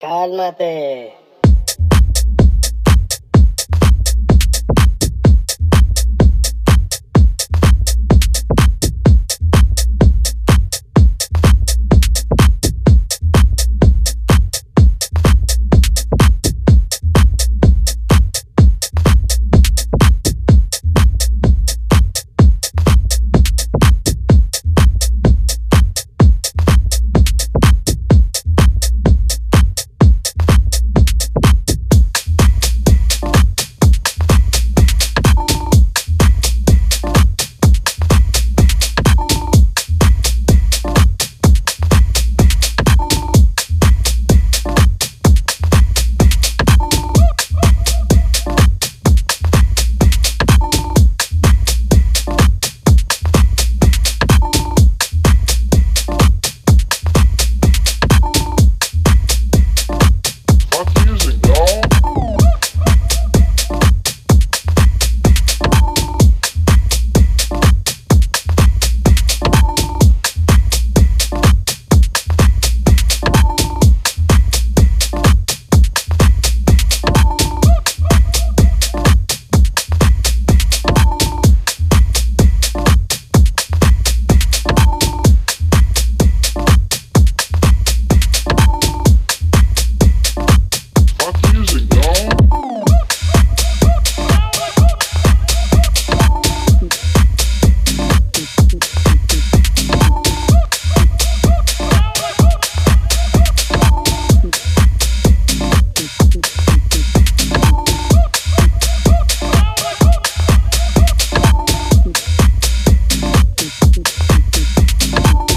Cálmate. you